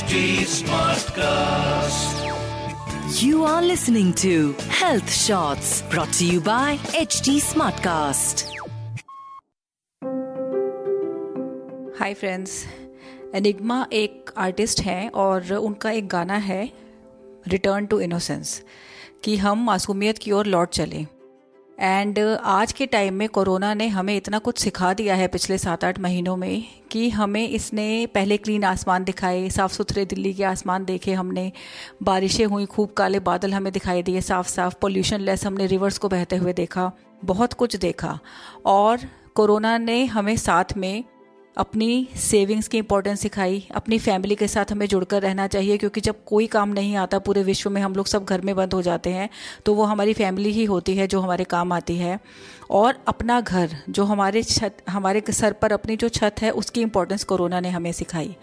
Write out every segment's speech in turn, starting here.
HD Smartcast. You are listening to Health Shots brought to you by HT Smartcast. Hi friends Enigma एक artist हैं और उनका एक गाना है रिटर्न टू इनोसेंस कि हम मासूमियत की ओर लौट चलें एंड uh, आज के टाइम में कोरोना ने हमें इतना कुछ सिखा दिया है पिछले सात आठ महीनों में कि हमें इसने पहले क्लीन आसमान दिखाए साफ़ सुथरे दिल्ली के आसमान देखे हमने बारिशें हुई खूब काले बादल हमें दिखाई दिए साफ़ साफ़ पोल्यूशन लेस हमने रिवर्स को बहते हुए देखा बहुत कुछ देखा। और कोरोना ने हमें साथ में अपनी सेविंग्स की इंपॉर्टेंस सिखाई, अपनी फैमिली के साथ हमें जुड़कर रहना चाहिए, क्योंकि जब कोई काम नहीं आता पूरे विश्व में, हम लोग सब घर में बंद हो जाते हैं तो वो हमारी फैमिली ही होती है जो हमारे काम आती है। और अपना घर, जो हमारे छत, हमारे सर पर अपनी जो छत है, उसकी इंपॉर्टेंस कोरोना ने हमें सिखाई।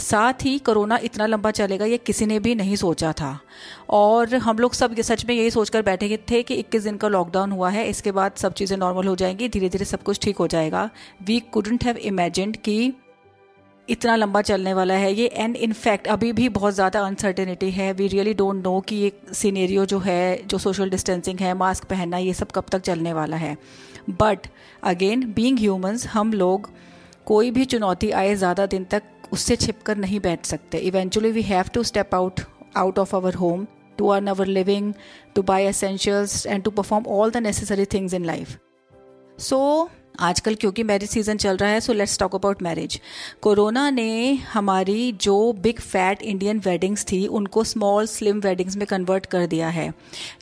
साथ ही कोरोना इतना लंबा चलेगा, ये किसी ने भी नहीं सोचा था। और हम लोग सब सच में यही सोचकर बैठे थे कि 21 दिन का लॉकडाउन हुआ है, इसके बाद सब चीज़ें नॉर्मल हो जाएँगी धीरे धीरे सब कुछ ठीक हो जाएगा। वी कुडेंट हैव इमेजिड कि इतना लंबा चलने वाला है ये। एंड इनफैक्ट अभी भी बहुत ज़्यादा अनसर्टेनिटी है। वी रियली डोंट नो कि ये सीनेरियो जो है, जो सोशल डिस्टेंसिंग है मास्क पहनना, ये सब कब तक चलने वाला है। बट अगेन बींग ह्यूमन्स हम लोग कोई भी चुनौती आए ज़्यादा दिन तक उससे छिप कर नहीं बैठ सकते। Eventually we have to step out out of our home to earn our living to buy essentials and to perform all the necessary things in life so आजकल क्योंकि मैरिज सीज़न चल रहा है so let's talk about marriage corona ने हमारी जो big fat Indian weddings थी, उनको स्मॉल स्लिम वेडिंग्स में कन्वर्ट कर दिया है।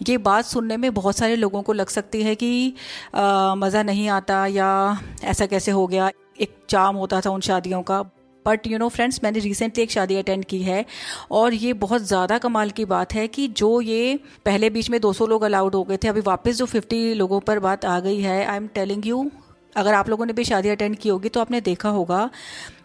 ये बात सुनने में बहुत सारे लोगों को लग सकती है कि मज़ा नहीं आता या ऐसा कैसे हो गया। एक चाम होता था उन शादियों का। बट यू नो फ्रेंड्स मैंने रिसेंटली एक शादी अटेंड की है और ये बहुत ज़्यादा कमाल की बात है कि जो ये पहले बीच में 200 लोग अलाउड हो गए थे, अभी वापस जो 50 लोगों पर बात आ गई है आई एम टेलिंग यू अगर आप लोगों ने भी शादी अटेंड की होगी तो आपने देखा होगा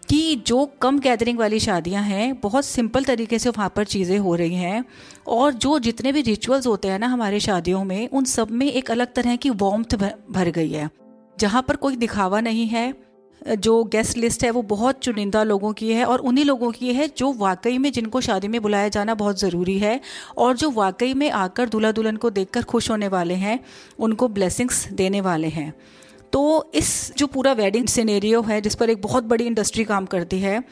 कि जो कम गैदरिंग वाली शादियाँ हैं, बहुत सिंपल तरीके से वहाँ पर चीज़ें हो रही हैं और जो जितने भी रिचुअल्स होते हैं ना हमारे शादियों में, उन सब में एक अलग तरह की वॉम्थ भर गई है। जहाँ पर कोई दिखावा नहीं है जो गेस्ट लिस्ट है, वो बहुत चुनिंदा लोगों की है और उन्हीं लोगों की है जो वाकई में जिनको शादी में बुलाया जाना बहुत ज़रूरी है और जो वाकई में आकर दूल्हा दुल्हन को देखकर खुश होने वाले हैं, उनको ब्लेसिंग्स देने वाले हैं। तो इस जो पूरा वेडिंग सिनेरियो है, जिस पर एक बहुत बड़ी इंडस्ट्री काम करती है,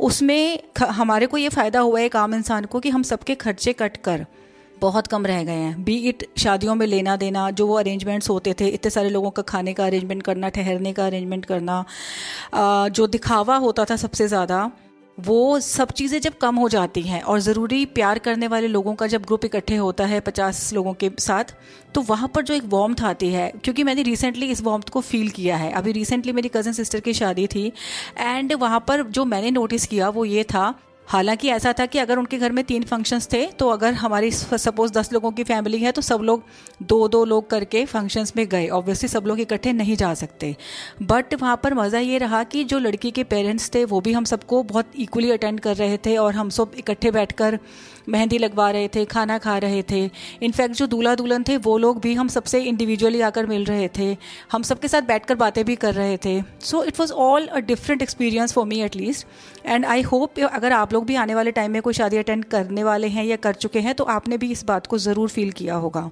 उसमें हमारे को ये फ़ायदा हुआ है एक आम इंसान को कि हम सबके खर्चे कट कर बहुत कम रह गए हैं। बी इट शादियों में लेना देना, जो वो अरेंजमेंट्स होते थे, इतने सारे लोगों का खाने का अरेंजमेंट करना, ठहरने का अरेंजमेंट करना जो दिखावा होता था सबसे ज़्यादा, वो सब चीज़ें जब कम हो जाती हैं और ज़रूरी प्यार करने वाले लोगों का जब ग्रुप इकट्ठे होता है पचास लोगों के साथ तो वहाँ पर जो एक वॉम्थ आती है, क्योंकि मैंने रिसेंटली इस वॉम्थ को फील किया है। अभी रिसेंटली मेरी कज़न सिस्टर की शादी थी एंड वहाँ पर जो मैंने नोटिस किया वो ये था हालाँकि ऐसा था कि अगर उनके घर में तीन फ़ंक्शंस थे तो अगर हमारी सपोज़ दस लोगों की फैमिली है तो सब लोग दो दो लोग करके फ़ंक्शंस में गए। ऑब्वियसली सब लोग इकट्ठे नहीं जा सकते। बट वहाँ पर मज़ा ये रहा कि जो लड़की के पेरेंट्स थे, वो भी हम सबको बहुत इक्वली अटेंड कर रहे थे और हम सब इकट्ठे बैठकर मेहंदी लगवा रहे थे, खाना खा रहे थे। इनफैक्ट जो दूल्हा दुल्हन थे, वो लोग भी हम सबसे इंडिविजुअली आकर मिल रहे थे। हम सबके साथ बैठकर बातें भी कर रहे थे। So it was all a different experience for me at least and I hope अगर आप लोग भी आने वाले टाइम में कोई शादी अटेंड करने वाले हैं या कर चुके हैं तो आपने भी इस बात को ज़रूर फील किया होगा।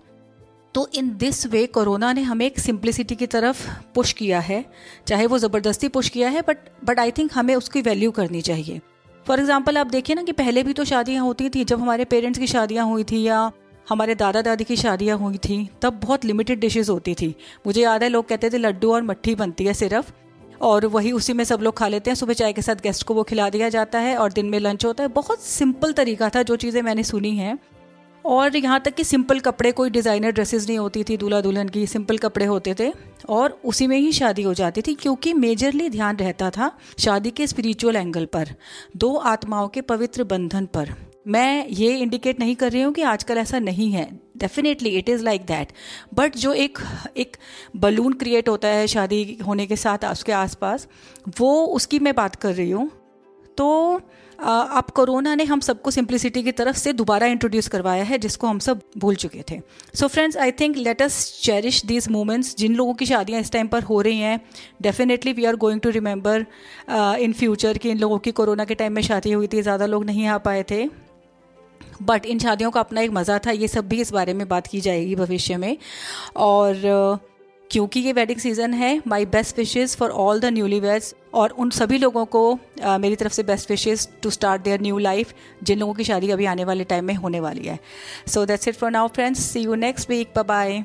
तो इन दिस वे कोरोना ने हमें एक सिंप्लिसिटी की तरफ़ पुश किया है। चाहे वो ज़बरदस्ती पुश किया है बट बट आई थिंक हमें उसकी वैल्यू करनी चाहिए। फॉर एग्ज़ाम्पल आप देखिए ना कि पहले भी तो शादियाँ होती थी, जब हमारे पेरेंट्स की शादियाँ हुई थी या हमारे दादा दादी की शादियाँ हुई थी, तब बहुत लिमिटेड डिशेज होती थी। मुझे याद है, लोग कहते थे, लड्डू और मट्ठी बनती है सिर्फ़। और वही उसी में सब लोग खा लेते हैं। सुबह चाय के साथ गेस्ट को वो खिला दिया जाता है और दिन में लंच होता है। बहुत सिंपल तरीका था, जो चीज़ें मैंने सुनी हैं। और यहाँ तक कि सिंपल कपड़े, कोई डिज़ाइनर ड्रेसेस नहीं होती थी दूल्हा दुल्हन की सिंपल कपड़े होते थे। और उसी में ही शादी हो जाती थी, क्योंकि मेजरली ध्यान रहता था शादी के स्पिरिचुअल एंगल पर, दो आत्माओं के पवित्र बंधन पर। मैं ये इंडिकेट नहीं कर रही हूँ कि आजकल ऐसा नहीं है। Definitely it is like that but जो एक एक बलून क्रिएट होता है शादी होने के साथ उसके आसपास, वो उसकी मैं बात कर रही हूँ। तो अब कोरोना ने हम सबको सिंप्लिसिटी की तरफ़ से दोबारा इंट्रोड्यूस करवाया है, जिसको हम सब भूल चुके थे। So friends I think let us cherish these moments जिन लोगों की शादियाँ इस टाइम पर हो रही हैं। Definitely we are going to remember in future कि इन लोगों की कोरोना के टाइम में शादी हुई थी, ज़्यादा लोग नहीं आ पाए थे। बट इन शादियों का अपना एक मज़ा था। ये सब भी इस बारे में बात की जाएगी भविष्य में। और क्योंकि ये वेडिंग सीज़न है my best wishes for all the newly livers और उन सभी लोगों को आ, मेरी तरफ़ से best wishes to start their new life जिन लोगों की शादी अभी आने वाले टाइम में होने वाली है। So that's it for now friends see you next week bye